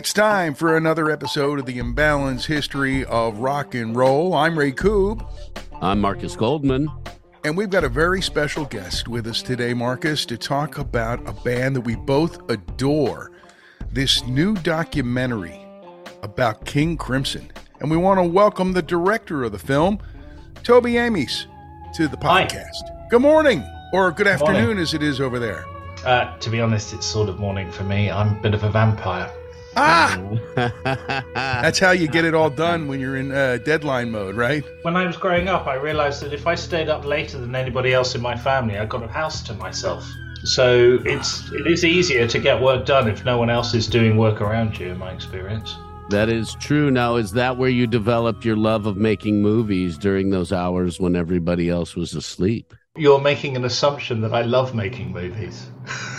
It's time for another episode of the Imbalance History of Rock and Roll. I'm Ray Koob, I'm Marcus Goldman. and we've got a very special guest with us today, Marcus, to talk about a band that we both adore. This new documentary about King Crimson. And we want to welcome the director of the film, Toby Amies, to the Hi. podcast. Good morning, or good morning. afternoon as it is over there. Uh, to be honest, it's sort of morning for me. I'm a bit of a vampire. Ah! That's how you get it all done when you're in uh, deadline mode, right? When I was growing up, I realised that if I stayed up later than anybody else in my family, I got a house to myself. So it's it is easier to get work done if no one else is doing work around you. In my experience, that is true. Now, is that where you developed your love of making movies during those hours when everybody else was asleep? you're making an assumption that I love making movies.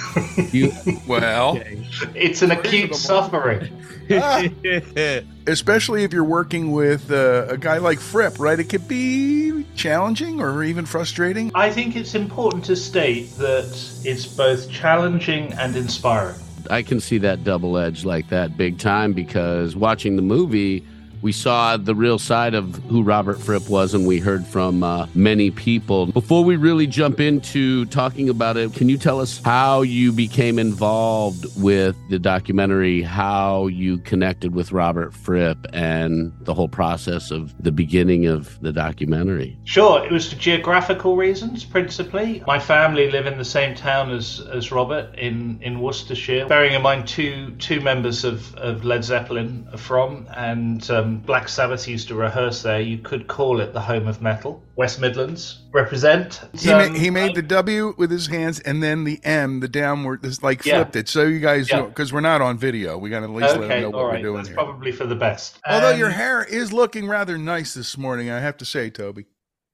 You, Well, it's an acute suffering. especially if you're working with uh, a guy like Fripp, right? It could be challenging or even frustrating. I think it's important to state that it's both challenging and inspiring. I can see that double edge like that big time because watching the movie, we saw the real side of who Robert Fripp was, and we heard from uh, many people. Before we really jump into talking about it, can you tell us how you became involved with the documentary, how you connected with Robert Fripp, and the whole process of the beginning of the documentary? Sure, it was for geographical reasons principally. My family live in the same town as, as Robert in, in Worcestershire. Bearing in mind, two two members of, of Led Zeppelin are from, and um, Black Sabbath used to rehearse there. You could call it the home of metal. West Midlands represent. He, Um, ma- he made I- the W with his hands and then the M, the downward, this like Yeah. flipped it. So you guys, Yeah. because we're not on video, we got to at least let them know what all we're doing That's here. probably for the best. Although your hair is looking rather nice this morning, I have to say, Toby.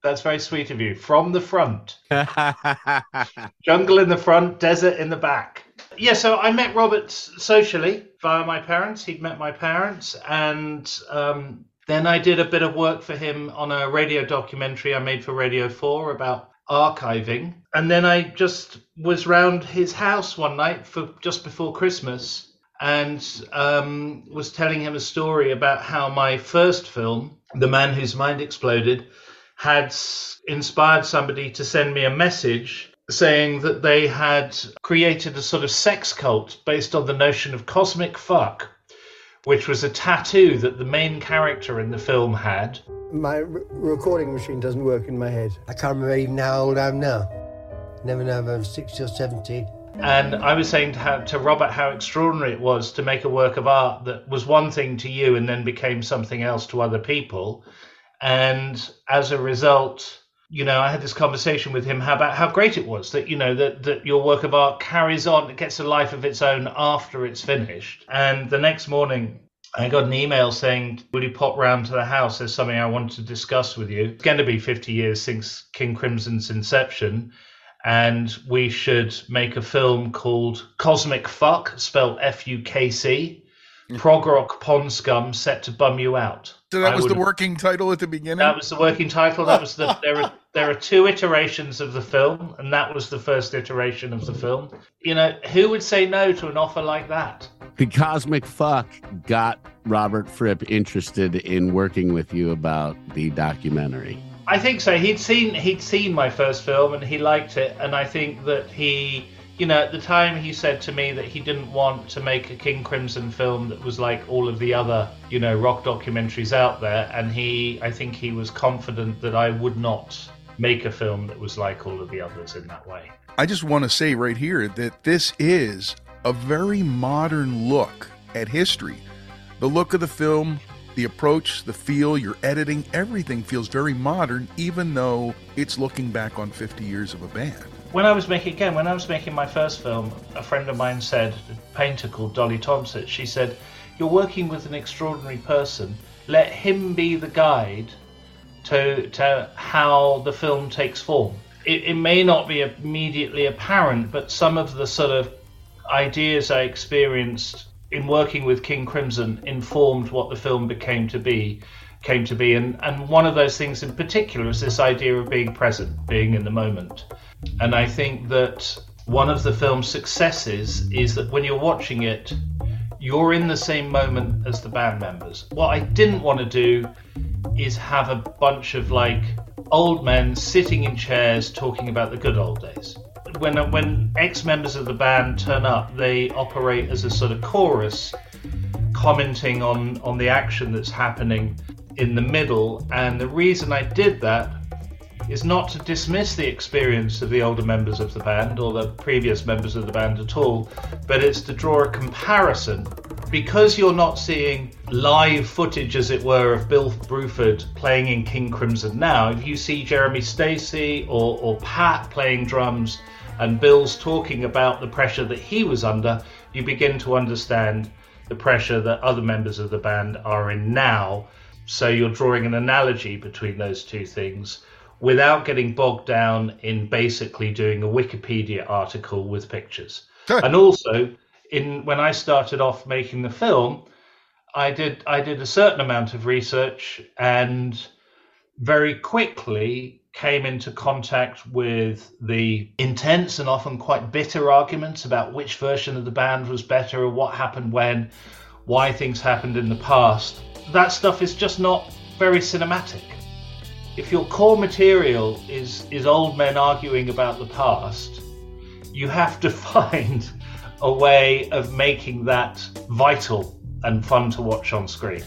That's very sweet of you. From the front. Jungle in the front, desert in the back. Yeah, so I met Robert socially via my parents. He'd met my parents, and um, then I did a bit of work for him on a radio documentary I made for Radio 4 about archiving. And then I just was round his house one night for just before Christmas and um, was telling him a story about how my first film, The Man Whose Mind Exploded, had inspired somebody to send me a message saying that they had created a sort of sex cult based on the notion of cosmic fuck, which was a tattoo that the main character in the film had. My re- recording machine doesn't work in my head. I can't remember even how old I am now. Never know if I'm 60 or 70. And I was saying to, how, to Robert how extraordinary it was to make a work of art that was one thing to you and then became something else to other people. And as a result, you know, I had this conversation with him how about how great it was that, you know, that, that your work of art carries on, it gets a life of its own after it's finished. And the next morning, I got an email saying, Will you pop round to the house? There's something I want to discuss with you. It's going to be 50 years since King Crimson's inception and we should make a film called Cosmic Fuck, spelled F U K C, mm. prog rock pond scum set to bum you out. So that I was the working title at the beginning. That was the working title. That was the there are there are two iterations of the film, and that was the first iteration of the film. You know, who would say no to an offer like that? the cosmic fuck got Robert Fripp interested in working with you about the documentary. I think so. He'd seen he'd seen my first film and he liked it, and I think that he you know, at the time he said to me that he didn't want to make a King Crimson film that was like all of the other, you know, rock documentaries out there. And he, I think he was confident that I would not make a film that was like all of the others in that way. I just want to say right here that this is a very modern look at history. The look of the film, the approach, the feel, your editing, everything feels very modern, even though it's looking back on 50 years of a band. When I was making again, when I was making my first film, a friend of mine said, a painter called Dolly Thompsett, she said, "You're working with an extraordinary person. Let him be the guide to to how the film takes form." It, it may not be immediately apparent, but some of the sort of ideas I experienced in working with King Crimson informed what the film became to be came to be and, and one of those things in particular is this idea of being present, being in the moment. And I think that one of the film's successes is that when you're watching it, you're in the same moment as the band members. What I didn't want to do is have a bunch of like old men sitting in chairs talking about the good old days. When when ex members of the band turn up, they operate as a sort of chorus, commenting on on the action that's happening in the middle. And the reason I did that is not to dismiss the experience of the older members of the band or the previous members of the band at all, but it's to draw a comparison. Because you're not seeing live footage, as it were, of Bill Bruford playing in King Crimson now, if you see Jeremy Stacey or, or Pat playing drums and Bill's talking about the pressure that he was under, you begin to understand the pressure that other members of the band are in now. So you're drawing an analogy between those two things without getting bogged down in basically doing a Wikipedia article with pictures. and also, in when I started off making the film, I did I did a certain amount of research and very quickly came into contact with the intense and often quite bitter arguments about which version of the band was better or what happened when, why things happened in the past. That stuff is just not very cinematic if your core material is is old men arguing about the past, you have to find a way of making that vital and fun to watch on screen.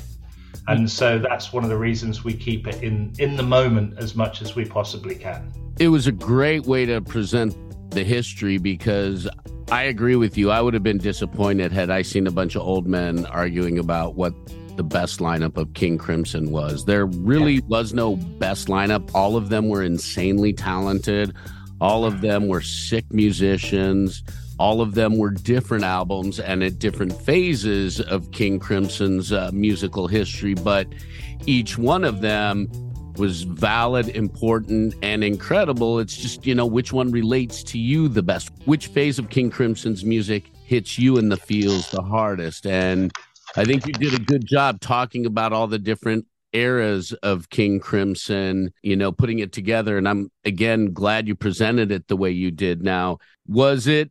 And so that's one of the reasons we keep it in in the moment as much as we possibly can. It was a great way to present the history because I agree with you. I would have been disappointed had I seen a bunch of old men arguing about what the best lineup of King Crimson was. There really yeah. was no best lineup. All of them were insanely talented. All of them were sick musicians. All of them were different albums and at different phases of King Crimson's uh, musical history, but each one of them was valid, important, and incredible. It's just, you know, which one relates to you the best? Which phase of King Crimson's music hits you in the feels the hardest? And I think you did a good job talking about all the different eras of King Crimson, you know, putting it together. And I'm again glad you presented it the way you did. Now, was it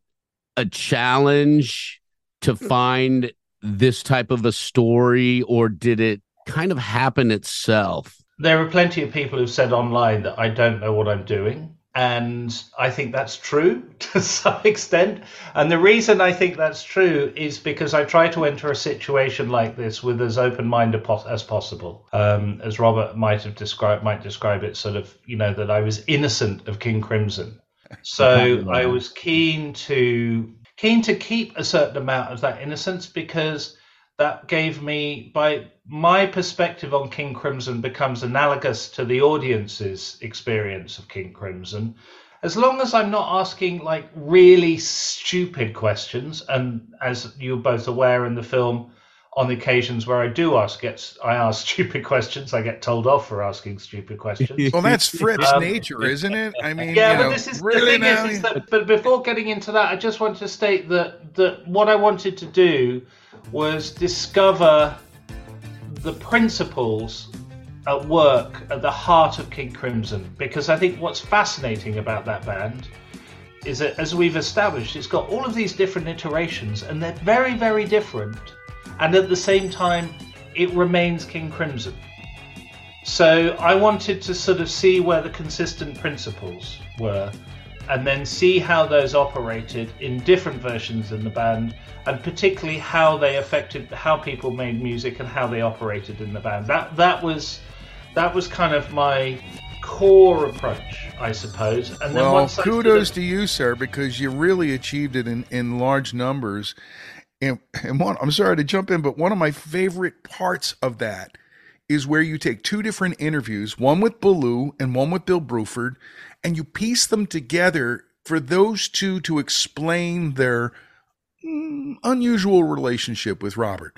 a challenge to hmm. find this type of a story, or did it kind of happen itself? There are plenty of people who've said online that I don't know what I'm doing. And I think that's true to some extent. And the reason I think that's true is because I try to enter a situation like this with as open minded as possible. Um, as Robert might have described, might describe it sort of, you know, that I was innocent of King Crimson. So I was keen to keen to keep a certain amount of that innocence because that gave me by my perspective on King Crimson becomes analogous to the audience's experience of King Crimson. As long as I'm not asking like really stupid questions, and as you're both aware in the film, on the occasions where I do ask gets I ask stupid questions, I get told off for asking stupid questions. well, that's Fripp's um, nature, isn't it? I mean, yeah, but know, this is really the thing is, is that, but before getting into that, I just want to state that that what I wanted to do was discover the principles at work at the heart of King Crimson because I think what's fascinating about that band is that as we've established it's got all of these different iterations and they're very very different and at the same time it remains King Crimson. So I wanted to sort of see where the consistent principles were and then see how those operated in different versions in the band, and particularly how they affected how people made music and how they operated in the band. That that was that was kind of my core approach, I suppose. And then well, kudos to you, sir, because you really achieved it in, in large numbers. And, and one, I'm sorry to jump in, but one of my favorite parts of that is where you take two different interviews, one with Belew and one with Bill Bruford, and you piece them together for those two to explain their mm, unusual relationship with Robert.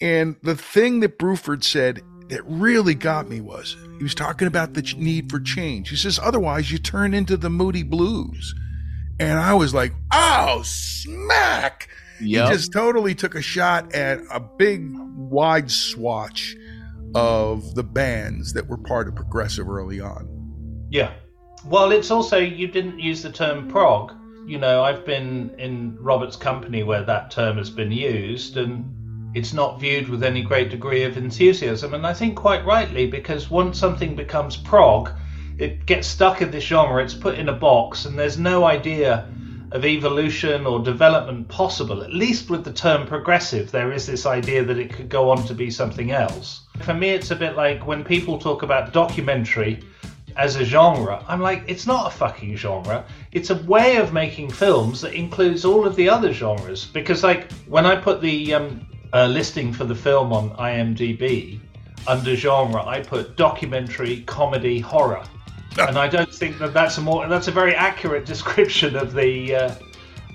And the thing that Bruford said that really got me was he was talking about the need for change. He says, otherwise, you turn into the Moody Blues. And I was like, oh, smack. Yep. He just totally took a shot at a big, wide swatch of the bands that were part of progressive early on. Yeah. Well, it's also, you didn't use the term prog. You know, I've been in Robert's company where that term has been used, and it's not viewed with any great degree of enthusiasm. And I think quite rightly, because once something becomes prog, it gets stuck in this genre, it's put in a box, and there's no idea of evolution or development possible. At least with the term progressive, there is this idea that it could go on to be something else. For me, it's a bit like when people talk about documentary as a genre, I'm like, it's not a fucking genre. It's a way of making films that includes all of the other genres. Because, like, when I put the um, uh, listing for the film on IMDb, under genre, I put documentary, comedy, horror, and I don't think that that's a more that's a very accurate description of the uh,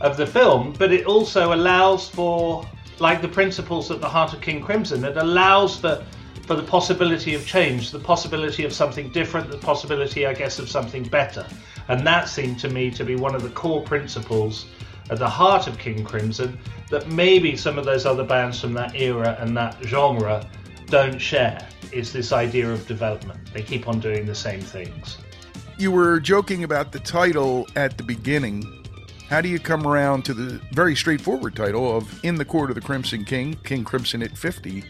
of the film. But it also allows for, like the principles at the heart of King Crimson, it allows for for the possibility of change, the possibility of something different, the possibility, I guess, of something better. And that seemed to me to be one of the core principles at the heart of King Crimson that maybe some of those other bands from that era and that genre don't share. Is this idea of development. They keep on doing the same things. You were joking about the title at the beginning. How do you come around to the very straightforward title of In the Court of the Crimson King, King Crimson at 50,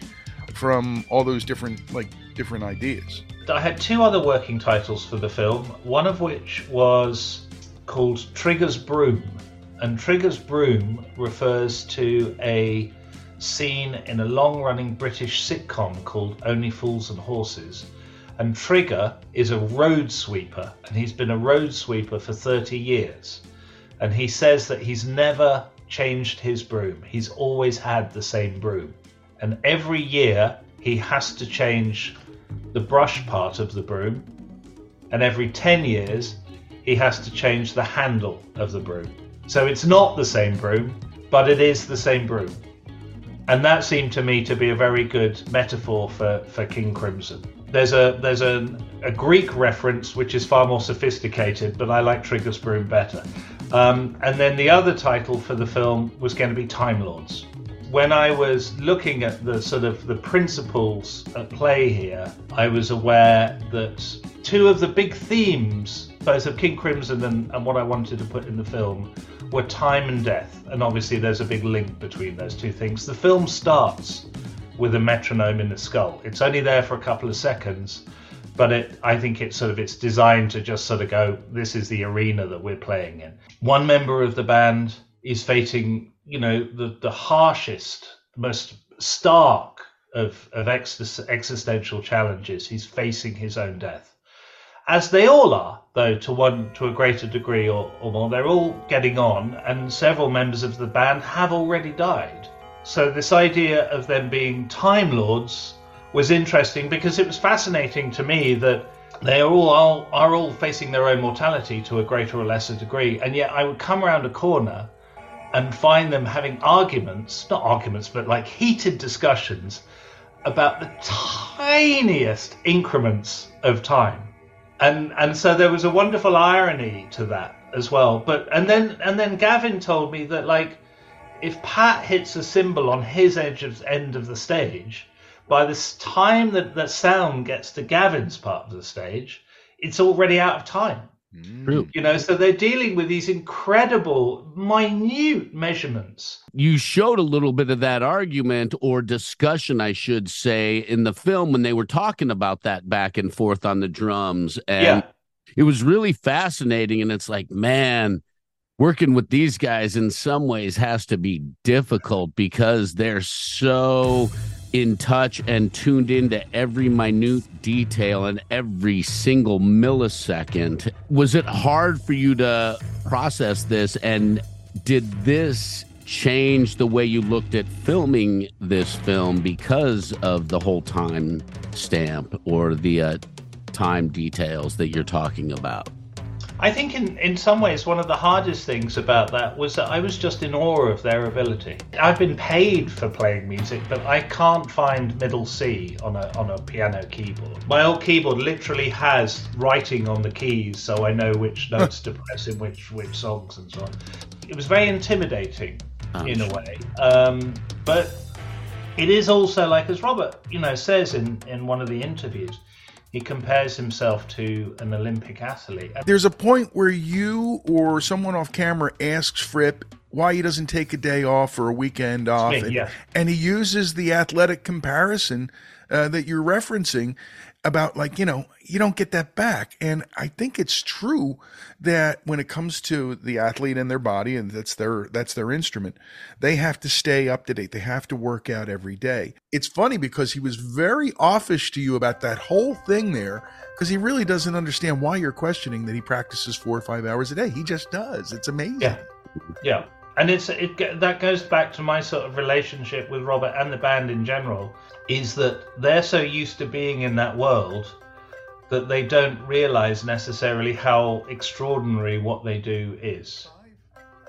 from all those different like different ideas? I had two other working titles for the film, one of which was called Trigger's Broom, and Trigger's Broom refers to a scene in a long running British sitcom called Only Fools and Horses. And Trigger is a road sweeper, and he's been a road sweeper for 30 years. And he says that he's never changed his broom, he's always had the same broom. And every year he has to change the brush part of the broom, and every 10 years he has to change the handle of the broom. So it's not the same broom, but it is the same broom. And that seemed to me to be a very good metaphor for, for King Crimson. There's a there's a, a Greek reference which is far more sophisticated, but I like Trigger's broom better. Um, and then the other title for the film was going to be Time Lords. When I was looking at the sort of the principles at play here, I was aware that two of the big themes, both of King Crimson and, and what I wanted to put in the film, were time and death, and obviously there's a big link between those two things. The film starts with a metronome in the skull. It's only there for a couple of seconds, but it, I think it's sort of it's designed to just sort of go, this is the arena that we're playing in. One member of the band is facing, you know, the the harshest, most stark of of ex- existential challenges. He's facing his own death as they all are, though to one to a greater degree or, or more. They're all getting on, and several members of the band have already died. So this idea of them being Time Lords was interesting because it was fascinating to me that they are all, all are all facing their own mortality to a greater or lesser degree, and yet I would come around a corner and find them having arguments, not arguments, but like heated discussions about the tiniest increments of time and and so there was a wonderful irony to that as well. But and then and then Gavin told me that like if Pat hits a cymbal on his edge of end of the stage, by the time that that sound gets to Gavin's part of the stage, it's already out of time. True. You know, so they're dealing with these incredible, minute measurements. You showed a little bit of that argument or discussion, I should say, in the film when they were talking about that back and forth on the drums. And yeah. it was really fascinating. And it's like, man, working with these guys in some ways has to be difficult because they're so in touch and tuned into every minute detail and every single millisecond. Was it hard for you to process this? And did this change the way you looked at filming this film because of the whole time stamp or the uh, time details that you're talking about? I think in, in some ways one of the hardest things about that was that I was just in awe of their ability. I've been paid for playing music, but I can't find middle C on a on a piano keyboard. My old keyboard literally has writing on the keys so I know which notes to press in which which songs and so on. It was very intimidating oh, in a way. Um, but it is also like as Robert, you know, says in, in one of the interviews, he compares himself to an Olympic athlete. There's a point where you or someone off camera asks Fripp why he doesn't take a day off or a weekend off, me, and, yeah. and he uses the athletic comparison uh, that you're referencing about like you know you don't get that back. And i think it's true that when it comes to the athlete and their body and that's their that's their instrument they have to stay up to date. They have to work out every day. It's funny because he was very offish to you about that whole thing there because he really doesn't understand why you're questioning that he practices four or five hours a day. He just does. It's amazing. Yeah. Yeah and it's it that goes back to my sort of relationship with robert and the band in general is that they're so used to being in that world that they don't realize necessarily how extraordinary what they do is.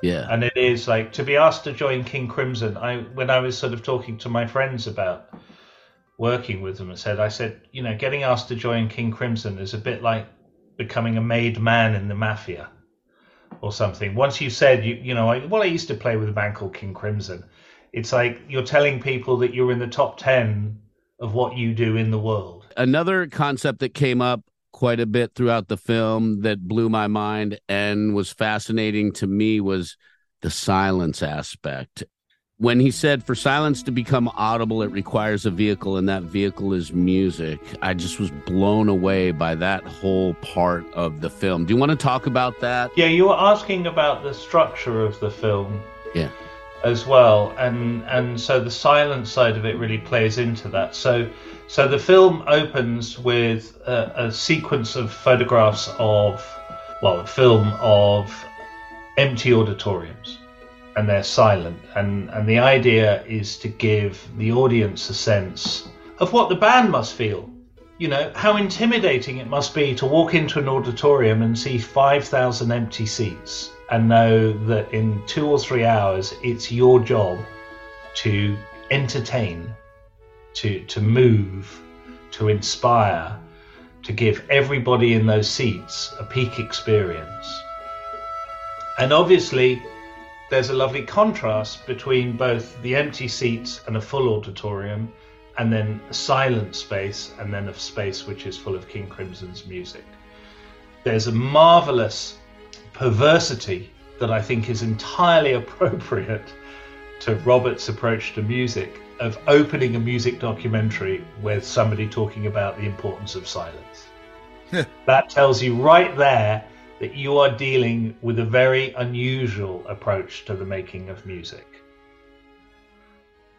Yeah. And it is like to be asked to join King Crimson. I when I was sort of talking to my friends about working with them, I said, I said, you know, getting asked to join King Crimson is a bit like becoming a made man in the mafia or something. Once you said, you, you know, I, well, I used to play with a band called King Crimson. It's like you're telling people that you're in the top 10 of what you do in the world. Another concept that came up quite a bit throughout the film that blew my mind and was fascinating to me was the silence aspect. When he said for silence to become audible, it requires a vehicle, and that vehicle is music, I just was blown away by that whole part of the film. Do you want to talk about that? Yeah, you were asking about the structure of the film. Yeah as well and and so the silent side of it really plays into that so so the film opens with a, a sequence of photographs of well a film of empty auditoriums and they're silent and and the idea is to give the audience a sense of what the band must feel you know how intimidating it must be to walk into an auditorium and see 5000 empty seats and know that in two or three hours it's your job to entertain, to to move, to inspire, to give everybody in those seats a peak experience. And obviously there's a lovely contrast between both the empty seats and a full auditorium and then a silent space and then a space which is full of King Crimson's music. There's a marvelous perversity that I think is entirely appropriate to Robert's approach to music of opening a music documentary with somebody talking about the importance of silence. that tells you right there that you are dealing with a very unusual approach to the making of music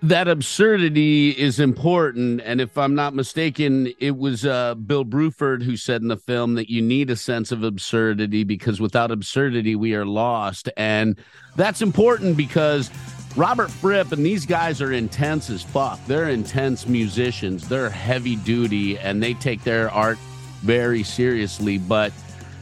that absurdity is important. And if I'm not mistaken, it was uh, Bill Bruford who said in the film that you need a sense of absurdity because without absurdity, we are lost. And that's important because Robert Fripp and these guys are intense as fuck. They're intense musicians, they're heavy duty, and they take their art very seriously. But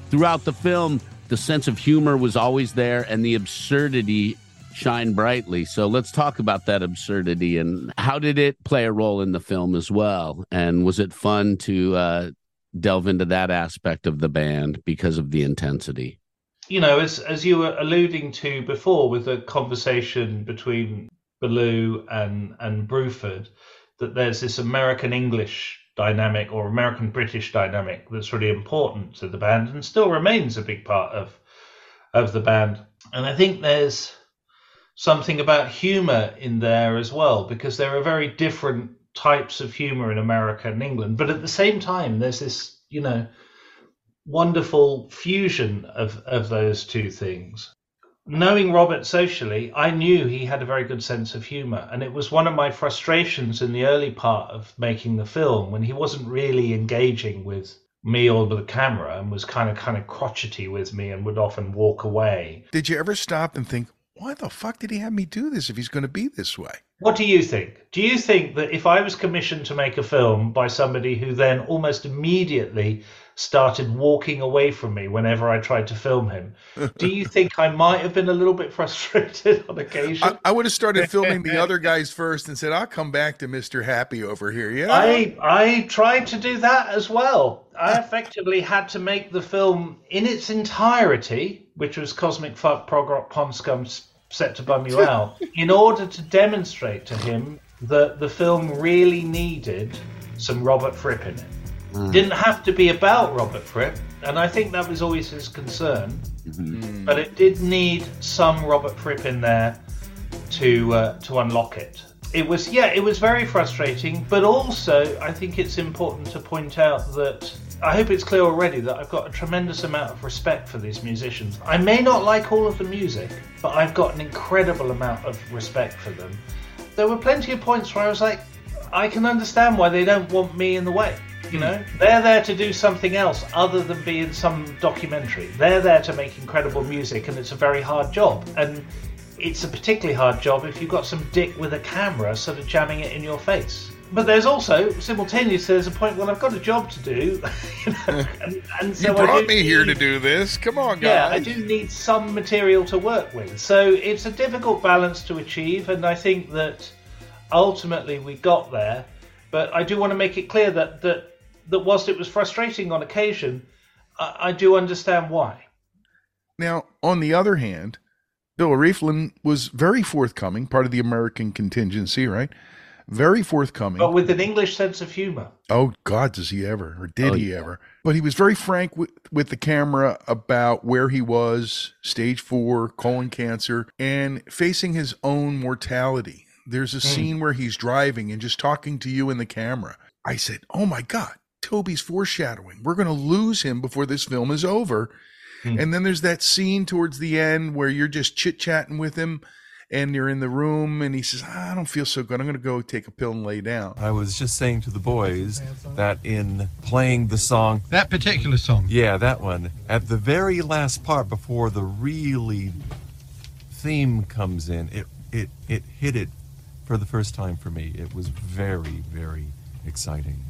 throughout the film, the sense of humor was always there, and the absurdity shine brightly. So let's talk about that absurdity and how did it play a role in the film as well? And was it fun to uh, delve into that aspect of the band because of the intensity? You know, as as you were alluding to before, with the conversation between Belew and and Bruford, that there's this American English dynamic or American British dynamic that's really important to the band and still remains a big part of of the band. And I think there's something about humor in there as well, because there are very different types of humor in America and England. But at the same time, there's this, you know, wonderful fusion of, of those two things. Knowing Robert socially, I knew he had a very good sense of humor. And it was one of my frustrations in the early part of making the film when he wasn't really engaging with me or the camera and was kind of kind of crotchety with me and would often walk away. Did you ever stop and think, why the fuck did he have me do this if he's going to be this way? What do you think? Do you think that if I was commissioned to make a film by somebody who then almost immediately started walking away from me whenever I tried to film him, do you think I might have been a little bit frustrated on occasion? I, I would have started filming the other guys first and said, "I'll come back to Mister Happy over here." Yeah, I I tried to do that as well. I effectively had to make the film in its entirety, which was Cosmic Fuck Prog Rock Pond Scum set to bum you out, in order to demonstrate to him that the film really needed some Robert Fripp in it. Mm. Didn't have to be about Robert Fripp, and I think that was always his concern. Mm-hmm. But it did need some Robert Fripp in there to uh, to unlock it. It was yeah, it was very frustrating, but also I think it's important to point out that I hope it's clear already that I've got a tremendous amount of respect for these musicians. I may not like all of the music, but I've got an incredible amount of respect for them. There were plenty of points where I was like, I can understand why they don't want me in the way. You know, they're there to do something else other than be in some documentary. They're there to make incredible music, and it's a very hard job. And it's a particularly hard job if you've got some dick with a camera sort of jamming it in your face but there's also simultaneously there's a point when I've got a job to do, you know, and, and so you brought me need, here to do this. Come on, guys. Yeah, I do need some material to work with. So it's a difficult balance to achieve, and I think that ultimately we got there. But I do want to make it clear that that that whilst it was frustrating on occasion, I, I do understand why. Now, on the other hand, Bill Rieflin was very forthcoming, part of the American contingency, right? very forthcoming. But with an English sense of humor. Oh, God, does he ever, or did oh, he yeah. ever? But he was very frank with, with the camera about where he was, stage four, colon cancer, and facing his own mortality. There's a mm. scene where he's driving and just talking to you in the camera. I said, Oh my God, Toby's foreshadowing. We're going to lose him before this film is over. Mm. And then there's that scene towards the end where you're just chit chatting with him and you're in the room and he says i don't feel so good. I'm going to go take a pill and lay down. I was just saying to the boys that in playing the song that particular song. Yeah that one. At the very last part before the really theme comes in it it it hit it for the first time for me. It was very very exciting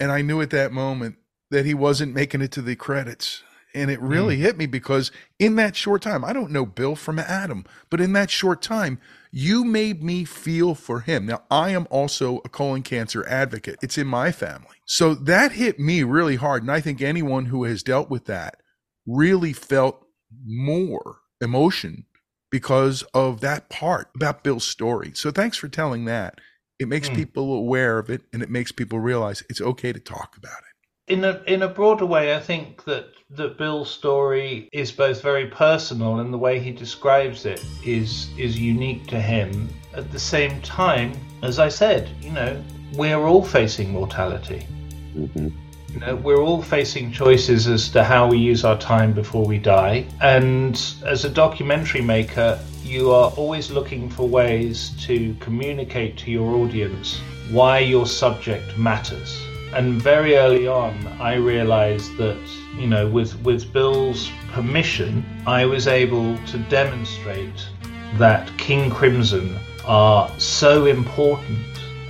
and i knew at that moment that he wasn't making it to the credits and it really mm. hit me because in that short time, I don't know Bill from Adam, but in that short time, you made me feel for him. Now, I am also a colon cancer advocate, it's in my family. So that hit me really hard. And I think anyone who has dealt with that really felt more emotion because of that part about Bill's story. So thanks for telling that. It makes mm. people aware of it and it makes people realize it's okay to talk about it. In a in a broader way, I think that that Bill's story is both very personal and the way he describes it is is unique to him. At the same time, as I said, you know, we're all facing mortality. Mm-hmm. You know, we're all facing choices as to how we use our time before we die. And as a documentary maker, you are always looking for ways to communicate to your audience why your subject matters. And very early on, I realized that you know, with, with Bill's permission, I was able to demonstrate that King Crimson are so important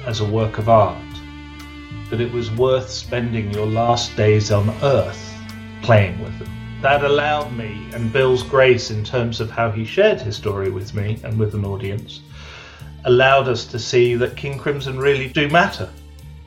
as a work of art that it was worth spending your last days on Earth playing with them. That allowed me, and Bill's grace in terms of how he shared his story with me and with an audience, allowed us to see that King Crimson really do matter.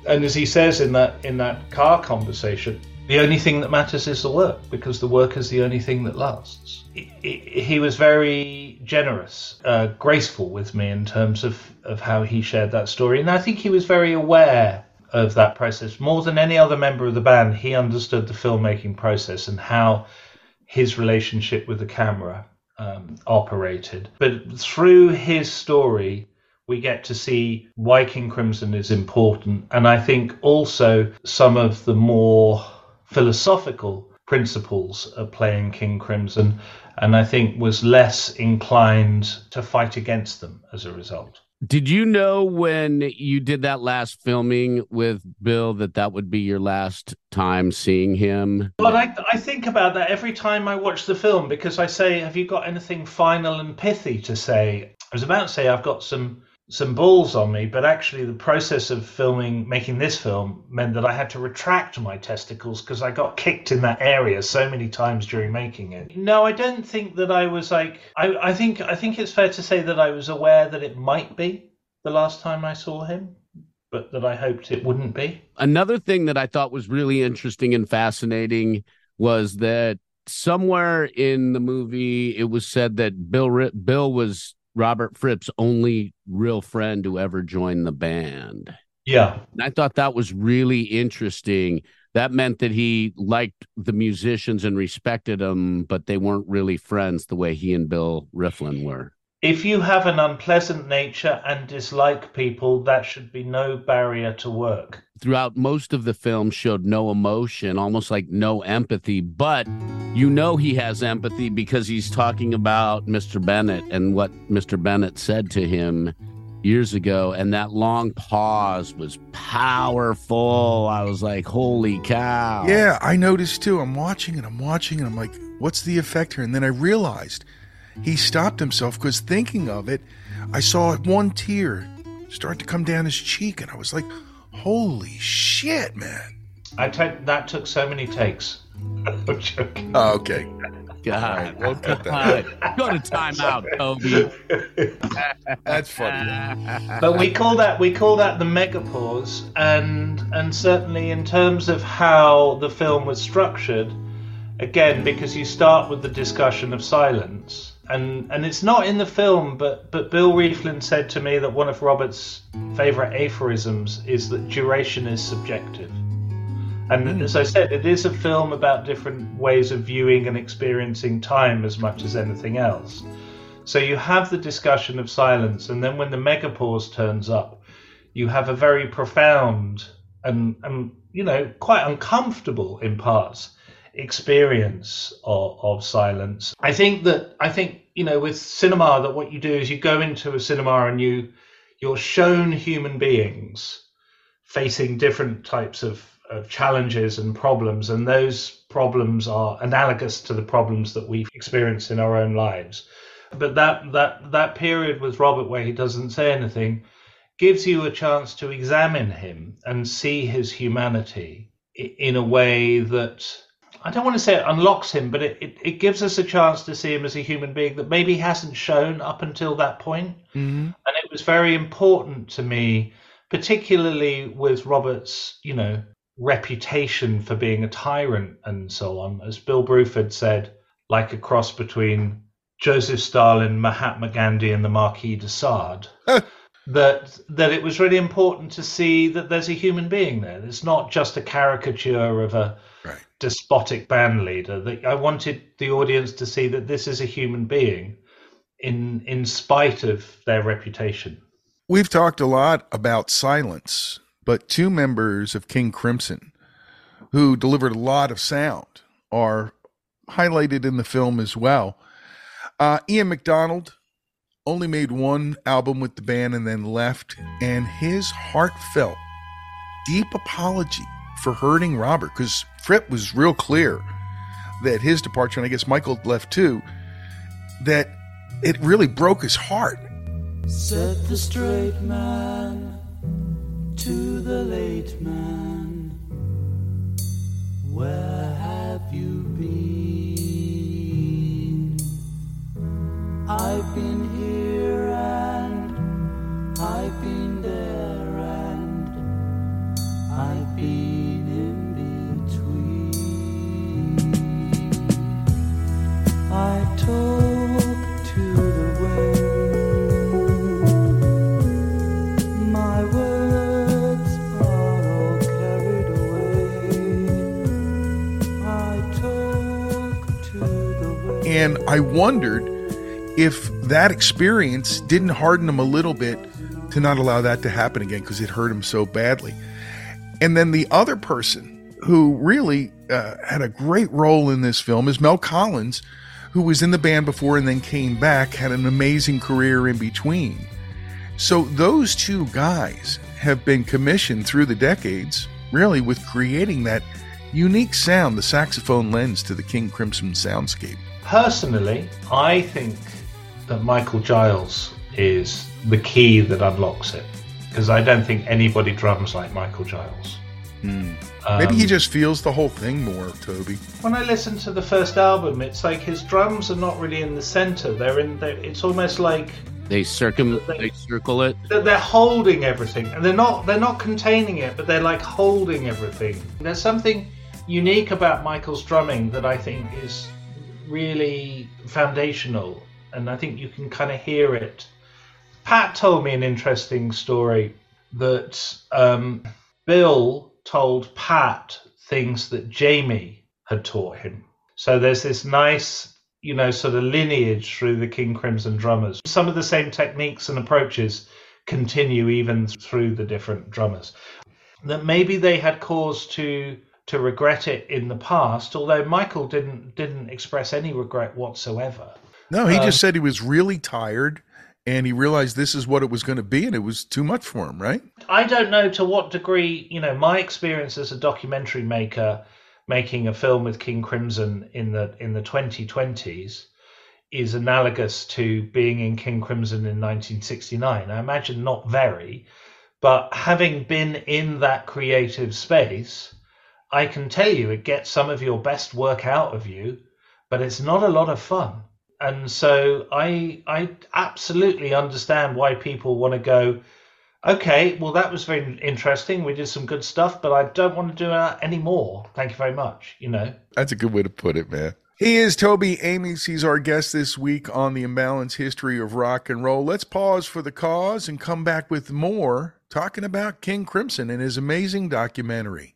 And as he says in that in that car conversation, the only thing that matters is the work because the work is the only thing that lasts. He was very generous, uh, graceful with me in terms of, of how he shared that story. And I think he was very aware of that process. More than any other member of the band, he understood the filmmaking process and how his relationship with the camera um, operated. But through his story, we get to see why King Crimson is important. And I think also some of the more philosophical principles of playing King Crimson, and I think was less inclined to fight against them as a result. Did you know when you did that last filming with Bill that that would be your last time seeing him? Well, I, I think about that every time I watch the film because I say, Have you got anything final and pithy to say? I was about to say, I've got some some balls on me, but actually the process of filming, making this film, meant that I had to retract my testicles because I got kicked in that area so many times during making it. No, I don't think that I was like. I, I think I think it's fair to say that I was aware that it might be the last time I saw him, but that I hoped it wouldn't be. Another thing that I thought was really interesting and fascinating was that somewhere in the movie it was said that Bill Bill was Robert Fripp's only real friend who ever joined the band. Yeah. And I thought that was really interesting. That meant that he liked the musicians and respected them, but they weren't really friends the way he and Bill Rieflin were if you have an unpleasant nature and dislike people, that should be no barrier to work. Throughout most of the film, showed no emotion, almost like no empathy. But you know he has empathy because he's talking about Mr. Bennett and what Mr. Bennett said to him years ago. And that long pause was powerful. I was like, holy cow. Yeah, I noticed too. I'm watching and I'm watching and I'm like, what's the effect here? And then I realized he stopped himself because thinking of it, I saw one tear start to come down his cheek, and I was like, "Holy shit, man!" I take that took so many takes. I'm joking. Oh, okay. God, right, we'll cut that. Go to timeout, Toby. That's funny. but we call that we call that the megapause, and and certainly in terms of how the film was structured, again because you start with the discussion of silence and and it's not in the film, but but Bill Rieflin said to me that one of Robert's favorite aphorisms is that duration is subjective. And mm. as I said, it is a film about different ways of viewing and experiencing time as much as anything else. So you have the discussion of silence, and then when the megapause turns up, you have a very profound and, and you know quite uncomfortable in parts experience of, of silence. I think that I think you know with cinema that what you do is you go into a cinema and you you're shown human beings facing different types of, of challenges and problems, and those problems are analogous to the problems that we experience in our own lives. But that that that period with Robert where he doesn't say anything gives you a chance to examine him and see his humanity in a way that I don't want to say it unlocks him, but it, it, it, gives us a chance to see him as a human being that maybe hasn't shown up until that point. Mm-hmm. And it was very important to me, particularly with Robert's, you know, reputation for being a tyrant and so on. As Bill Bruford said, like a cross between Joseph Stalin, Mahatma Gandhi, and the Marquis de Sade. that that it was really important to see that there's a human being there. It's not just a caricature of a. despotic band leader. That I wanted the audience to see that this is a human being, in in spite of their reputation. We've talked a lot about silence, but two members of King Crimson, who delivered a lot of sound, are highlighted in the film as well. Uh, Ian McDonald only made one album with the band and then left, and his heartfelt, deep apology for hurting Robert because Fripp was real clear that his departure, and I guess Michael left too, that it really broke his heart. Said the straight man to the late man, Where have you been? I've been here and I've been And I wondered if that experience didn't harden him a little bit to not allow that to happen again because it hurt him so badly. And then the other person who really uh, had a great role in this film is Mel Collins, who was in the band before and then came back, had an amazing career in between. So those two guys have been commissioned through the decades, really, with creating that unique sound the saxophone lends to the King Crimson soundscape. Personally, I think that Michael Giles is the key that unlocks it because I don't think anybody drums like Michael Giles. Hmm. Um, Maybe he just feels the whole thing more, Toby. When I listen to the first album, it's like his drums are not really in the center. They're in. They're, it's almost like they circum they, they circle it. They're holding everything, and they're not they're not containing it, but they're like holding everything. There's something unique about Michael's drumming that I think is really foundational, and I think you can kind of hear it. Pat told me an interesting story that um, Bill told Pat things that Jamie had taught him. So there's this nice, you know, sort of lineage through the King Crimson drummers. Some of the same techniques and approaches continue even through the different drummers. That maybe they had cause to to regret it in the past, although Michael didn't didn't express any regret whatsoever. No, he um, just said he was really tired and he realized this is what it was going to be and it was too much for him, right? I don't know to what degree, you know, my experience as a documentary maker making a film with King Crimson in the in the 2020s is analogous to being in King Crimson in 1969. I imagine not very, but having been in that creative space, I can tell you it gets some of your best work out of you, but it's not a lot of fun. And so I I absolutely understand why people want to go, okay, well that was very interesting. We did some good stuff, but I don't want to do that anymore. Thank you very much. You know. That's a good way to put it, man. He is Toby Amies. He's our guest this week on the Imbalanced History of Rock and Roll. Let's pause for the cause and come back with more talking about King Crimson and his amazing documentary.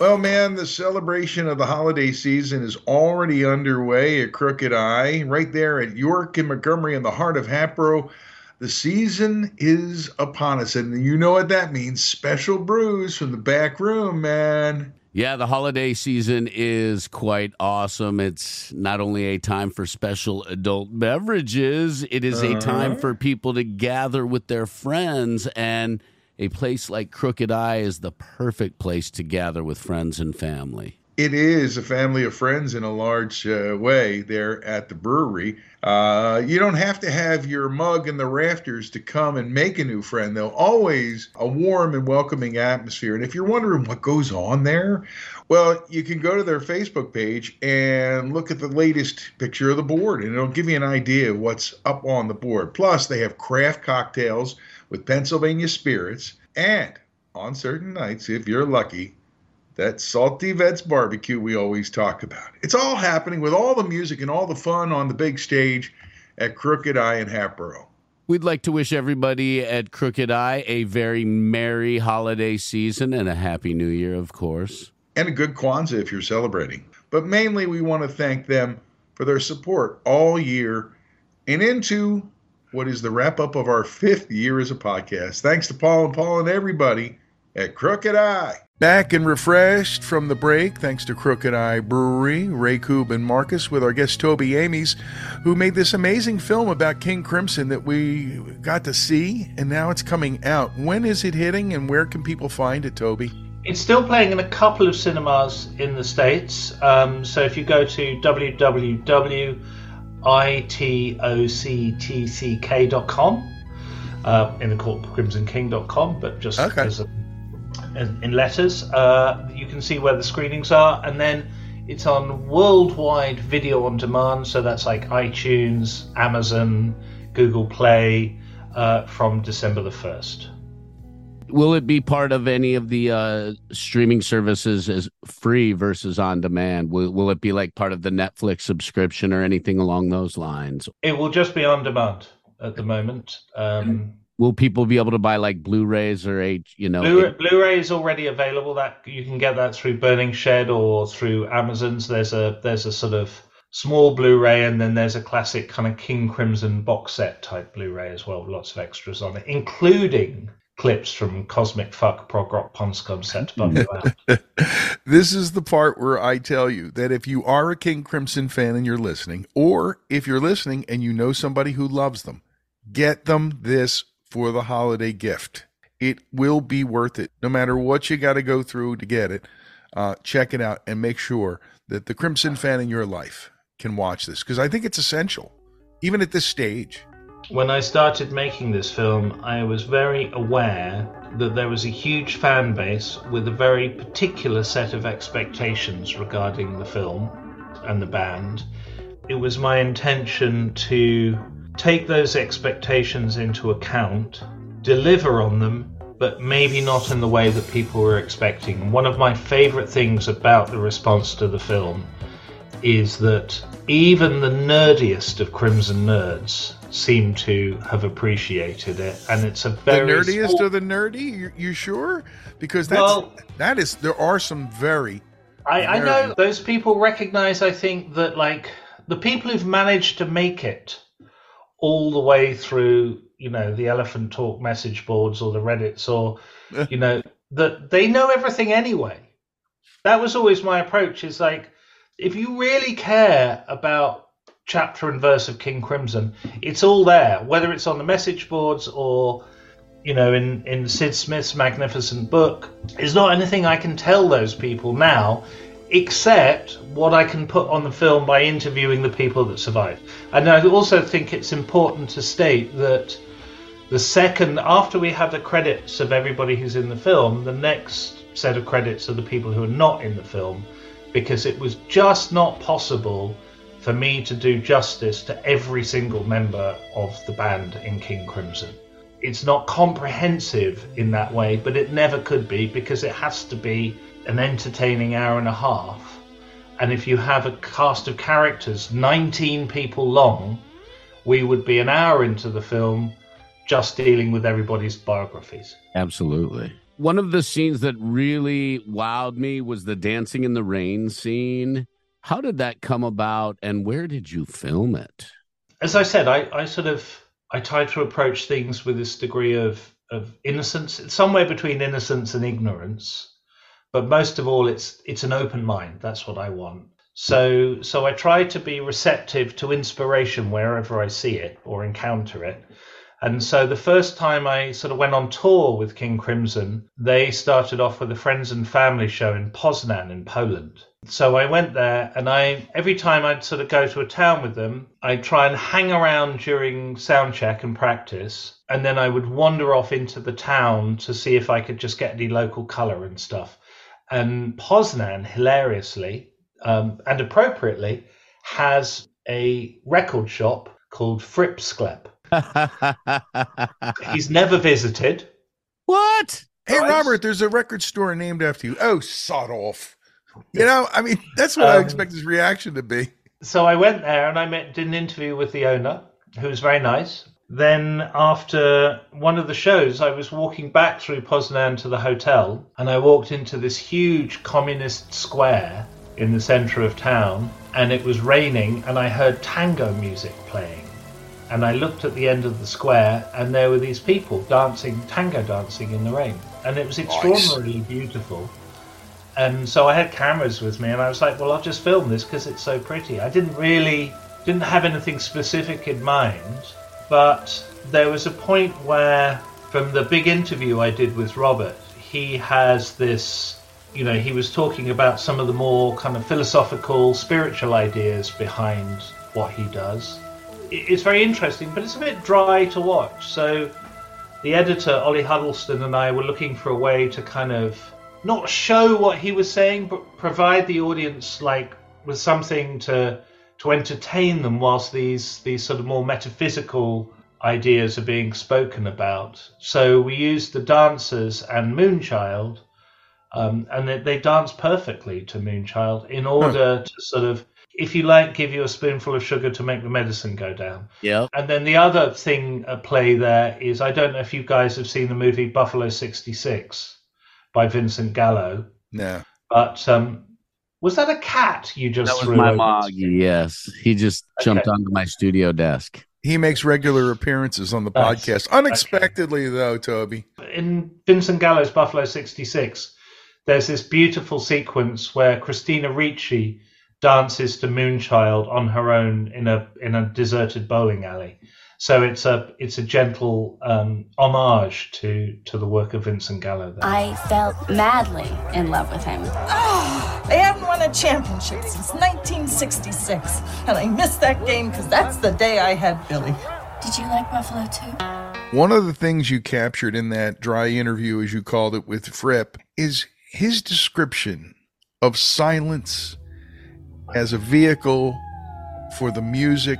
Well, man, the celebration of the holiday season is already underway at Crooked Eye, right there at York and Montgomery in the heart of Hatboro. The season is upon us, and you know what that means special brews from the back room, man. Yeah, the holiday season is quite awesome. It's not only a time for special adult beverages, it is uh-huh. a time for people to gather with their friends. And a place like Crooked Eye is the perfect place to gather with friends and family. It is a family of friends in a large uh, way there at the brewery. Uh, you don't have to have your mug in the rafters to come and make a new friend, though. Always a warm and welcoming atmosphere. And if you're wondering what goes on there, well, you can go to their Facebook page and look at the latest picture of the board, and it'll give you an idea of what's up on the board. Plus, they have craft cocktails with Pennsylvania spirits, and on certain nights, if you're lucky, that salty vets barbecue we always talk about. It's all happening with all the music and all the fun on the big stage at Crooked Eye in Hatboro. We'd like to wish everybody at Crooked Eye a very merry holiday season and a happy new year, of course. And a good Kwanzaa if you're celebrating. But mainly, we want to thank them for their support all year and into what is the wrap up of our fifth year as a podcast. Thanks to Paul and Paul and everybody at Crooked Eye. Back and refreshed from the break, thanks to Crooked Eye Brewery, Ray Koob and Marcus, with our guest Toby Amies, who made this amazing film about King Crimson that we got to see, and now it's coming out. When is it hitting, and where can people find it, Toby? It's still playing in a couple of cinemas in the States. Um, so if you go to www.itoctck.com, uh, in the court crimsonking.com, but just Okay. as a, in, in letters, uh, you can see where the screenings are, and then it's on worldwide video on demand. So that's like iTunes, Amazon, Google Play, uh, from December the first. Will it be part of any of the uh, streaming services as free versus on demand? Will, will it be like part of the Netflix subscription or anything along those lines? It will just be on demand at the moment. Um, Will people be able to buy like Blu-rays or H, you know? Blu- Blu-ray is already available. That you can get that through Burning Shed or through Amazon's. There's a there's a sort of small Blu-ray, and then there's a classic kind of King Crimson box set type Blu-ray as well, with lots of extras on it, including clips from Cosmic Fuck Prog Rock Ponscom set to bump you out. this is the part where I tell you that if you are a King Crimson fan and you're listening, or if you're listening and you know somebody who loves them, get them this for the holiday gift. It will be worth it. No matter what you got to go through to get it, uh, check it out and make sure that the Crimson fan in your life can watch this because I think it's essential, even at this stage. When I started making this film, I was very aware that there was a huge fan base with a very particular set of expectations regarding the film and the band. It was my intention to take those expectations into account, deliver on them, but maybe not in the way that people were expecting. One of my favorite things about the response to the film is that even the nerdiest of Crimson nerds seem to have appreciated it, and it's a The very nerdiest small- of the nerdy, you, you sure? Because that's Well- that is there are some very I, I know those people recognize. I think that like the people who've managed to make it all the way through, you know, the Elephant Talk message boards or the Reddits or, you know, that they know everything anyway. That was always my approach. Is like, if you really care about chapter and verse of King Crimson, it's all there. Whether it's on the message boards or you know, in, in Sid Smith's magnificent book, is not anything I can tell those people now, except what I can put on the film by interviewing the people that survived. And I also think it's important to state that the second, after we have the credits of everybody who's in the film, the next set of credits are the people who are not in the film, because it was just not possible for me to do justice to every single member of the band in King Crimson it's not comprehensive in that way, but it never could be because it has to be an entertaining hour and a half. And if you have a cast of characters 19 people long, we would be an hour into the film just dealing with everybody's biographies. Absolutely. One of the scenes that really wowed me was the dancing in the rain scene. How did that come about and where did you film it? As I said, I, I sort of I try to approach things with this degree of, of innocence. It's somewhere between innocence and ignorance. But most of all it's it's an open mind. That's what I want. So so I try to be receptive to inspiration wherever I see it or encounter it. And so the first time I sort of went on tour with King Crimson, they started off with a friends and family show in Poznan in Poland. So I went there and I every time I'd sort of go to a town with them, I'd try and hang around during sound check and practice, and then I would wander off into the town to see if I could just get any local colour and stuff. And Poznan, hilariously um, and appropriately, has a record shop called Fripsklep. He's never visited. what? Hey, Robert, there's a record store named after you. Oh, sod off. You know, I mean, that's what I Um, expect his reaction to be. So I went there and I met, did an interview with the owner, who was very nice. Then after one of the shows, I was walking back through Poznan to the hotel, and I walked into this huge communist square in the center of town, and it was raining, and I heard tango music playing. And I looked at the end of the square, and there were these people dancing, tango dancing in the rain. And it was extraordinarily beautiful. And so I had cameras with me, and I was like, well, I'll just film this because it's so pretty. I didn't really, didn't have anything specific in mind, but there was a point where, from the big interview I did with Robert, he has this, you know, he was talking about some of the more kind of philosophical, spiritual ideas behind what he does. It's very interesting, but it's a bit dry to watch. So the editor, Ollie Huddleston, and I were looking for a way to kind of not show what he was saying, but provide the audience like with something to to entertain them whilst these these sort of more metaphysical ideas are being spoken about. So we used the dancers and Moonchild, um, and they, they dance perfectly to Moonchild in order to sort of, if you like, give you a spoonful of sugar to make the medicine go down. Yeah. And then the other thing at play there is I don't know if you guys have seen the movie Buffalo 66 by Vincent Gallo, Yeah. but um, was that a cat you just That was threw my over? Yes. He just jumped Okay. onto my studio desk. He makes regular appearances on the Nice. podcast. Unexpectedly, though, Toby. in Vincent Gallo's Buffalo 66, there's this beautiful sequence where Christina Ricci dances to Moonchild on her own in a in a deserted bowling alley. So it's a it's a gentle um, homage to to the work of Vincent Gallo. There. I felt madly in love with him. They haven't won a championship since 1966, and I missed that game because that's the day I had Billy. Did you like Buffalo too? One of the things you captured in that dry interview, as you called it, with Fripp, is his description of silence as a vehicle for the music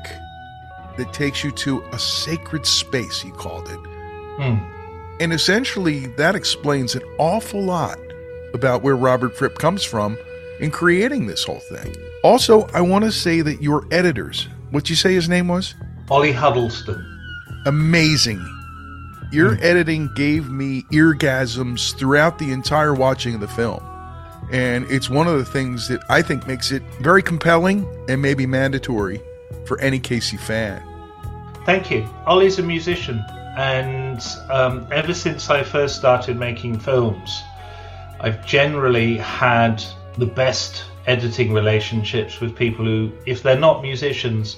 that takes you to a sacred space, he called it. Hmm. And essentially, that explains an awful lot about where Robert Fripp comes from in creating this whole thing. Also, I want to say that your editors, what you say his name was? Ollie Huddleston. Amazing. Your editing gave me eargasms throughout the entire watching of the film. And it's one of the things that I think makes it very compelling and maybe mandatory for any KC fan. Thank you. Ollie's a musician, and um, ever since I first started making films, I've generally had the best editing relationships with people who, if they're not musicians,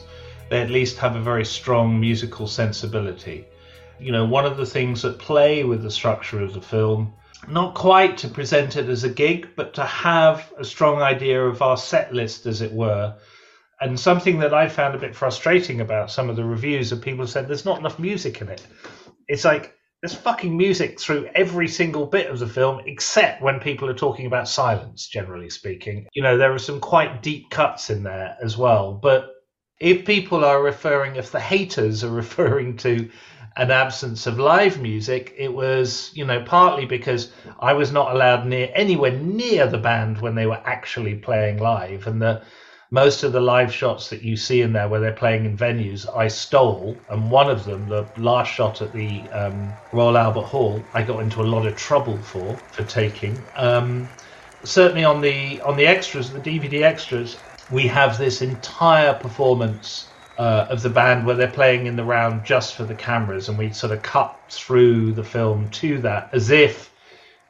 they at least have a very strong musical sensibility. You know, one of the things that play with the structure of the film, not quite to present it as a gig, but to have a strong idea of our set list, as it were, and something that I found a bit frustrating about some of the reviews of people said there's not enough music in it. It's like there's fucking music through every single bit of the film, except when people are talking about silence, generally speaking. You know, there are some quite deep cuts in there as well. But if people are referring, if the haters are referring to an absence of live music, it was, you know, partly because I was not allowed near anywhere near the band when they were actually playing live, and the most of the live shots that you see in there where they're playing in venues, I stole, and one of them, the last shot at the um, Royal Albert Hall, I got into a lot of trouble for for taking. Um, certainly on the on the extras, the DVD extras, we have this entire performance uh, of the band where they're playing in the round just for the cameras, and we sort of cut through the film to that as if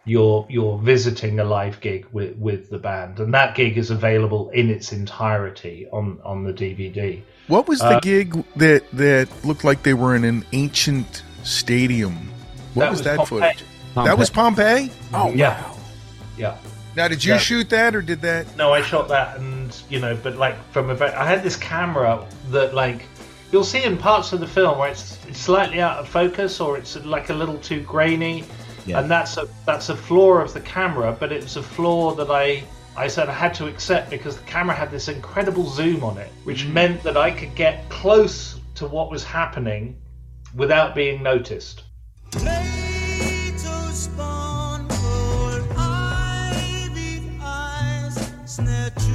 you're you're visiting a live gig with with the band, and that gig is available in its entirety on on the DVD. What was the Uh, gig that that looked like they were in an ancient stadium? What That was, was that Pompeii. footage? That was Pompeii? Oh, yeah, yeah. Now, did you Yeah. shoot that or did that? No, I shot that, and you know, but like from a very, I had this camera that like you'll see in parts of the film where it's, it's slightly out of focus or it's like a little too grainy, yeah. And that's a that's a flaw of the camera, but it's a flaw that I I said I had to accept because the camera had this incredible zoom on it, which mm. meant that I could get close to what was happening without being noticed. Born eyes, snatch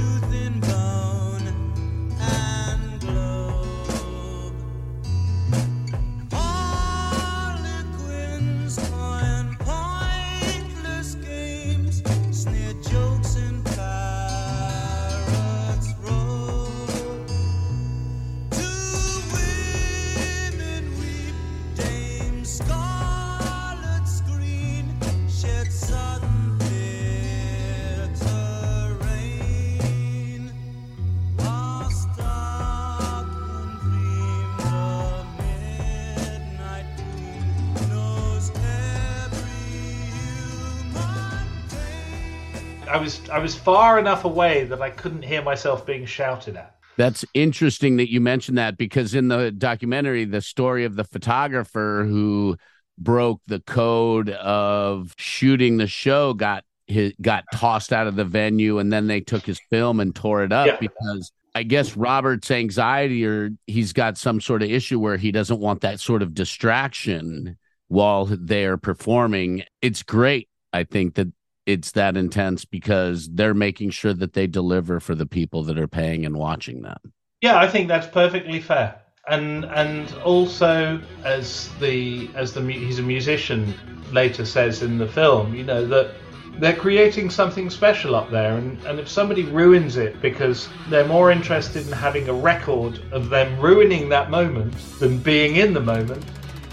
was I was far enough away that I couldn't hear myself being shouted at. That's interesting that you mentioned that because in the documentary, the story of the photographer who broke the code of shooting the show got his, got tossed out of the venue, and then they took his film and tore it up Yeah. because I guess Robert's anxiety or he's got some sort of issue where he doesn't want that sort of distraction while they're performing. It's great, I think that it's that intense because they're making sure that they deliver for the people that are paying and watching them. Yeah, I think that's perfectly fair. And and also as the as the he's a musician later says in the film, you know that they're creating something special up there and, and if somebody ruins it because they're more interested in having a record of them ruining that moment than being in the moment,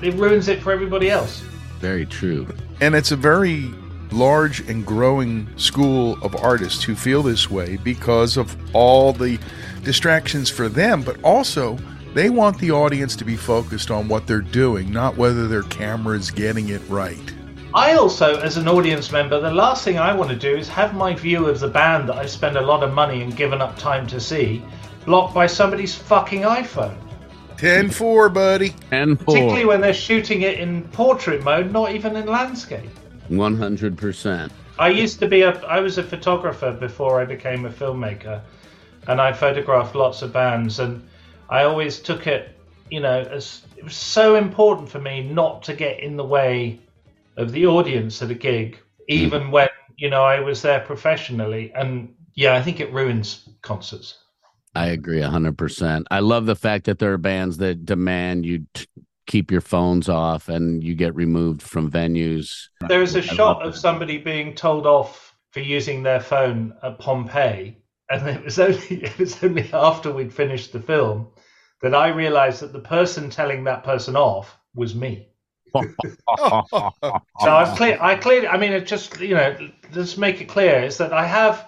it ruins it for everybody else. Very true. And it's a very large and growing school of artists who feel this way because of all the distractions for them, but also they want the audience to be focused on what they're doing, not whether their camera is getting it right. I also, as an audience member, the last thing I want to do is have my view of the band that I spend a lot of money and given up time to see blocked by somebody's fucking iPhone. 10 4, buddy. 10 Particularly when they're shooting it in portrait mode, not even in landscape. 100%. I used to be a I was a photographer before I became a filmmaker and I photographed lots of bands and I always took it, you know, as it was so important for me not to get in the way of the audience at a gig, even mm. when, you know, I was there professionally. And yeah, I think it ruins concerts. I agree 100%. I love the fact that there are bands that demand you t- keep your phones off and you get removed from venues. There is a I shot of somebody being told off for using their phone at Pompeii, and it was only it was only after we'd finished the film that I realised that the person telling that person off was me. So I've clear, I clearly, I mean, it just you know, let's make it clear is that I have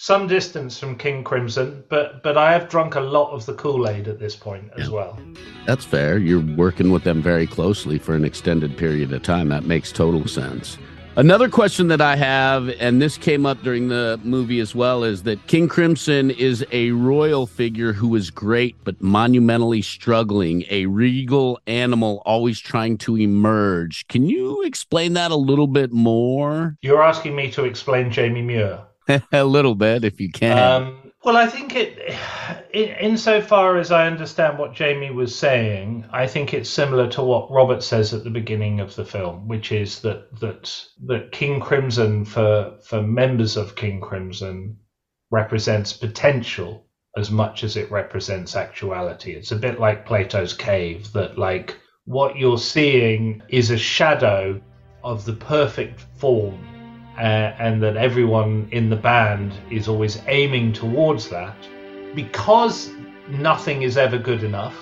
some distance from King Crimson, but but I have drunk a lot of the Kool Aid at this point as well. That's fair. You're working with them very closely for an extended period of time. That makes total sense. Another question that I have, and this came up during the movie as well, is that King Crimson is a royal figure who is great but monumentally struggling, a regal animal always trying to emerge. Can you explain that a little bit more? You're asking me to explain Jamie Muir. a little bit, if you can. Um, well, I think it, in, insofar as I understand what Jamie was saying, I think it's similar to what Robert says at the beginning of the film, which is that that that King Crimson for for members of King Crimson represents potential as much as it represents actuality. It's a bit like Plato's cave that like what you're seeing is a shadow of the perfect form uh, and that everyone in the band is always aiming towards that because nothing is ever good enough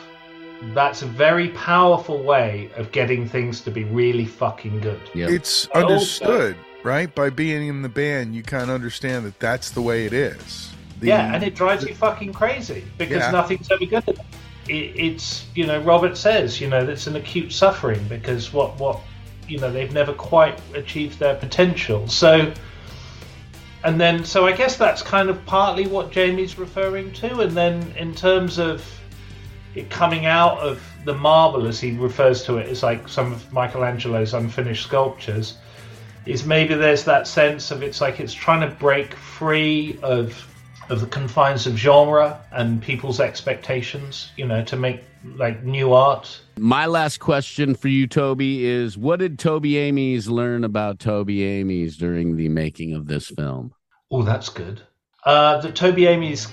that's a very powerful way of getting things to be really fucking good It's But also- understood, right? By being in the band, you kind of understand that that's the way it is. The- yeah and it drives you fucking crazy because Yeah. nothing's ever good enough it, it's you know robert says you know it's an acute suffering because what what you know they've never quite achieved their potential. So and then so i guess that's kind of partly what jamie's referring to. And then in terms of it coming out of the marble as he refers to it as like some of michelangelo's unfinished sculptures is maybe there's that sense of it's like it's trying to break free of of the confines of genre and people's expectations you know to make like new art My last question for you, Toby, is what did Toby Amies learn about Toby Amies during the making of this film? oh that's good uh, that Toby Amies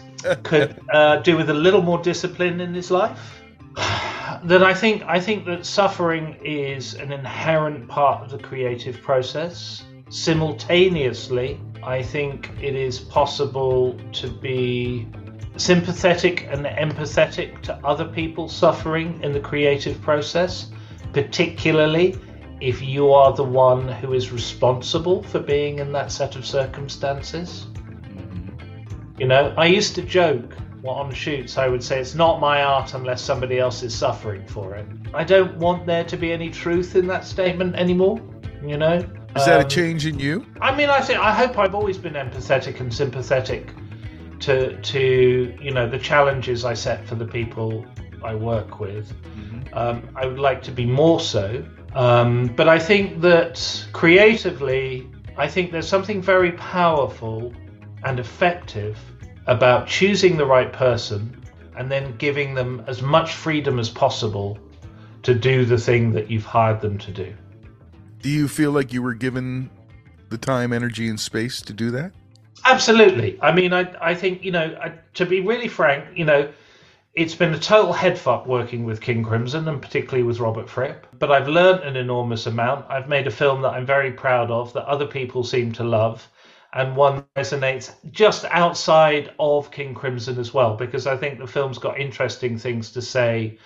could uh, do with a little more discipline in his life. that I think I think that suffering is an inherent part of the creative process. Simultaneously, I think it is possible to be sympathetic and empathetic to other people suffering in the creative process, particularly if you are the one who is responsible for being in that set of circumstances. You know, I used to joke well, on shoots, I would say it's not my art unless somebody else is suffering for it. I don't want there to be any truth in that statement anymore. You know, Is that a Um, change in you? I mean, I think I hope I've always been empathetic and sympathetic to to you know the challenges I set for the people I work with. Um, I would like to be more so, um, but I think that creatively, I think there's something very powerful and effective about choosing the right person and then giving them as much freedom as possible to do the thing that you've hired them to do. Do you feel like you were given the time, energy, and space to do that? Absolutely. I mean, I I think you know, I, to be really frank, you know, it's been a total headfuck working with King Crimson and particularly with Robert Fripp. But I've learned an enormous amount. I've made a film that I'm very proud of, that other people seem to love, and one resonates just outside of King Crimson as well, because I think the film's got interesting things to say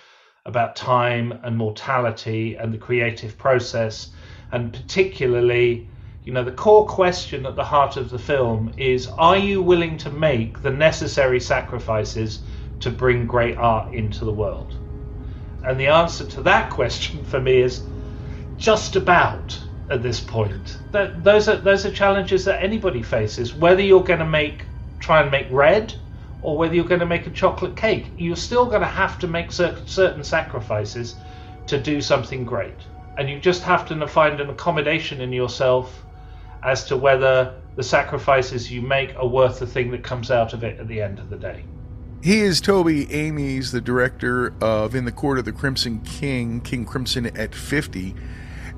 about time and mortality and the creative process, and particularly you know, the core question at the heart of the film is are you willing to make the necessary sacrifices to bring great art into the world? And the answer to that question for me is just about at this point. That those are those are challenges that anybody faces. Whether you're going to make try and make red or whether you're going to make a chocolate cake, you're still going to have to make cer- certain sacrifices to do something great. And you just have to find an accommodation in yourself as to whether the sacrifices you make are worth the thing that comes out of it at the end of the day. He is Toby Amies the director of In the Court of the Crimson King, King Crimson at 50.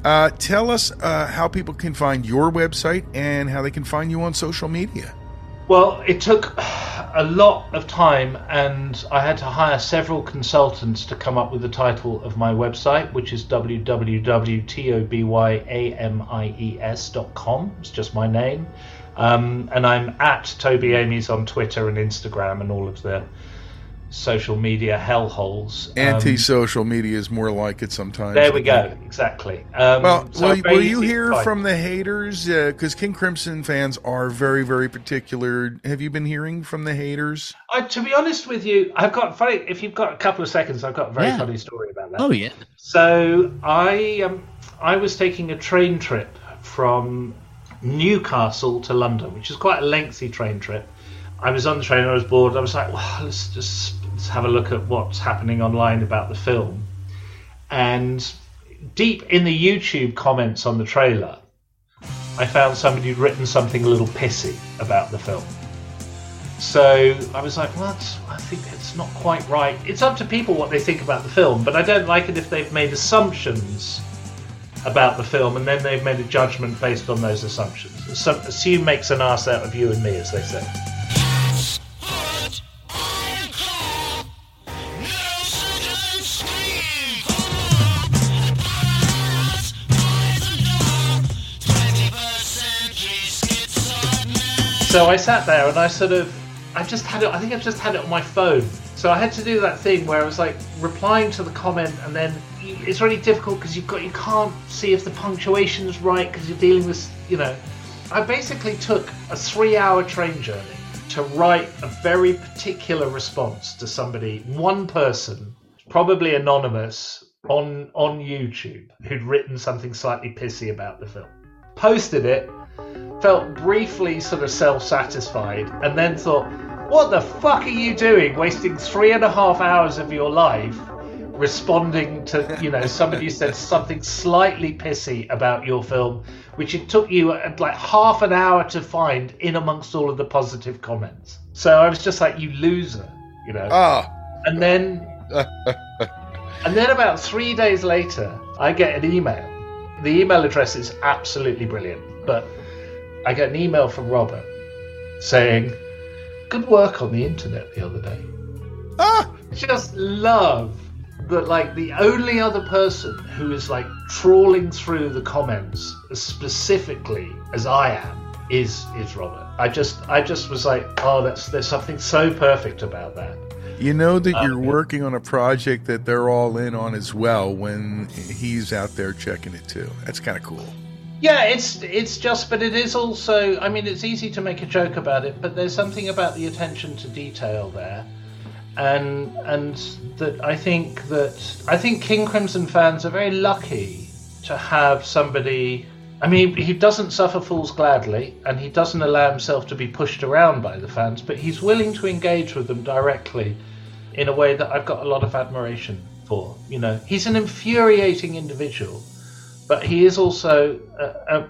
Uh, tell us uh, how people can find your website and how they can find you on social media. Well, it took a lot of time, and I had to hire several consultants to come up with the title of my website, which is www.tobyamies.com. It's just my name. Um, and I'm at Toby Amies on Twitter and Instagram and all of the social media hellholes. Um, Anti-social media is more like it sometimes. there we go. Exactly. Um, Well, so will, will you hear find. from the haters? Because King Crimson fans are very, very particular. Have you been hearing from the haters? I, to be honest with you, I've got funny. If you've got a couple of seconds, I've got a very Yeah. funny story about that. Oh yeah. So I um, I was taking a train trip from Newcastle to London, which is quite a lengthy train trip. I was on the train, I was bored. I was like, well, let's just let's have a look at what's happening online about the film. And deep in the YouTube comments on the trailer, I found somebody who'd written something a little pissy about the film. So I was like, well, that's, I think it's not quite right. It's up to people what they think about the film, but I don't like it if they've made assumptions about the film and then they've made a judgment based on those assumptions. Assume makes an ass out of you and me, as they say. So I sat there and I sort of, I just had it. I think I've just had it on my phone. So I had to do that thing where I was like replying to the comment, and then it's really difficult because you've got you can't see if the punctuation is right because you're dealing with, you know. I basically took a three-hour train journey to write a very particular response to somebody, one person, probably anonymous, on on YouTube, who'd written something slightly pissy about the film. Posted it, felt briefly sort of self-satisfied, and then thought, "What the fuck are you doing? Wasting three and a half hours of your life responding to you know somebody who said something slightly pissy about your film, which it took you uh, like half an hour to find in amongst all of the positive comments." So I was just like, "You loser," you know. Ah, And then and then about three days later, I get an email. The email address is absolutely brilliant, but I get an email from Robert saying, good work on the internet the other day. Ah! Just love that, like, the only other person who is like trawling through the comments as specifically as I am is is Robert. I just I just was like, oh, that's there's something so perfect about that. You know that Uh, you're working on a project that they're all in on as well when he's out there checking it too. That's kind of cool. Yeah, it's it's just, but it is also. I mean, it's easy to make a joke about it, but there's something about the attention to detail there, and and that I think that I think King Crimson fans are very lucky to have somebody. I mean, he doesn't suffer fools gladly, and he doesn't allow himself to be pushed around by the fans, but he's willing to engage with them directly in a way that I've got a lot of admiration for. You know, he's an infuriating individual but he is also a, a,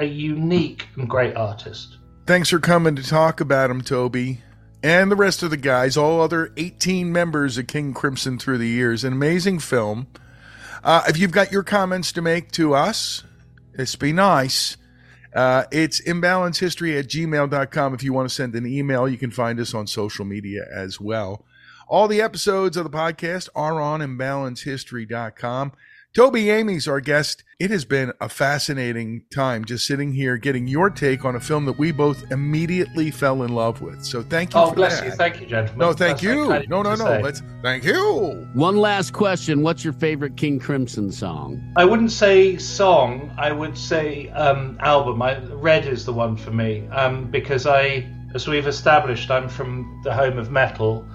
a unique and great artist. Thanks for coming to talk about him, Toby. And the rest of the guys, all other 18 members of King Crimson through the years. An amazing film. Uh, if you've got your comments to make to us, this be nice. Uh, it's imbalancehistory at gmail.com. If you want to send an email, you can find us on social media as well. All the episodes of the podcast are on imbalancehistory.com. Toby Amies our guest. It has been a fascinating time just sitting here getting your take on a film that we both immediately fell in love with. So thank you Oh, for bless that. you. Thank you, gentlemen. No, thank That's you. No, no, no. say. Let's thank you. One last question. What's your favorite King Crimson song? I wouldn't say song. I would say um, album. I, Red is the one for me um, because I, as we've established, I'm from the home of metal,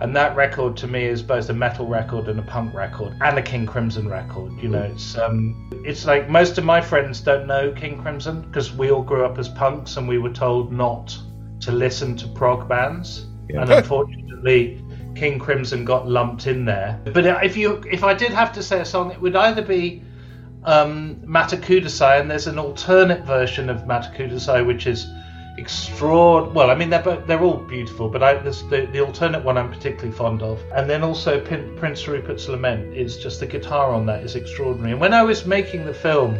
and that record to me is both a metal record and a punk record and a King Crimson record. You know, it's um, it's like most of my friends don't know King Crimson because we all grew up as punks and we were told not to listen to prog bands, Yeah. and unfortunately. King Crimson got lumped in there, but if you if I did have to say a song, it would either be um, Matte Kudasai, and there's an alternate version of Matte Kudasai which is extraordinary. Well, I mean they're they're all beautiful, but I, there's the the alternate one I'm particularly fond of, and then also Pin, Prince Rupert's Lament is just the guitar on that is extraordinary. And when I was making the film,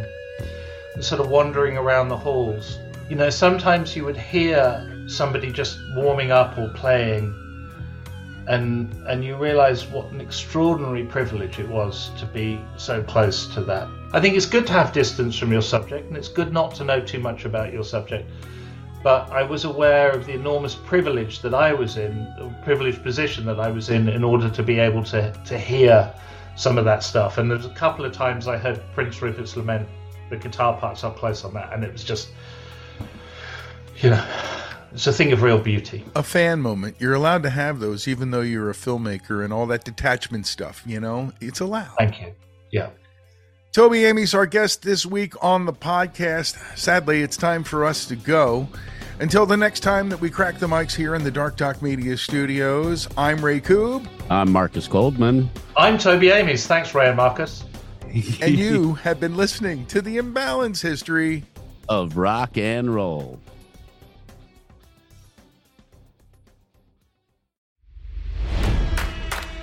and sort of wandering around the halls, you know, sometimes you would hear somebody just warming up or playing. And and you realise what an extraordinary privilege it was to be so close to that. I think it's good to have distance from your subject, and it's good not to know too much about your subject. But I was aware of the enormous privilege that I was in, the privileged position that I was in, in order to be able to to hear some of that stuff. And there's a couple of times I heard Prince Rupert's Lament, the guitar parts up close on that, and it was just, you know, it's a thing of real beauty. A fan moment. You're allowed to have those, even though you're a filmmaker and all that detachment stuff. You know, it's allowed. Thank you. Yeah. Toby Amies our guest this week on the podcast. Sadly, it's time for us to go. Until the next time that we crack the mics here in the Dark Talk Media studios, I'm Ray Koob, I'm Marcus Goldman. I'm Toby Amies. Thanks, Ray and Marcus. and you have been listening to the Imbalance History of Rock and Roll.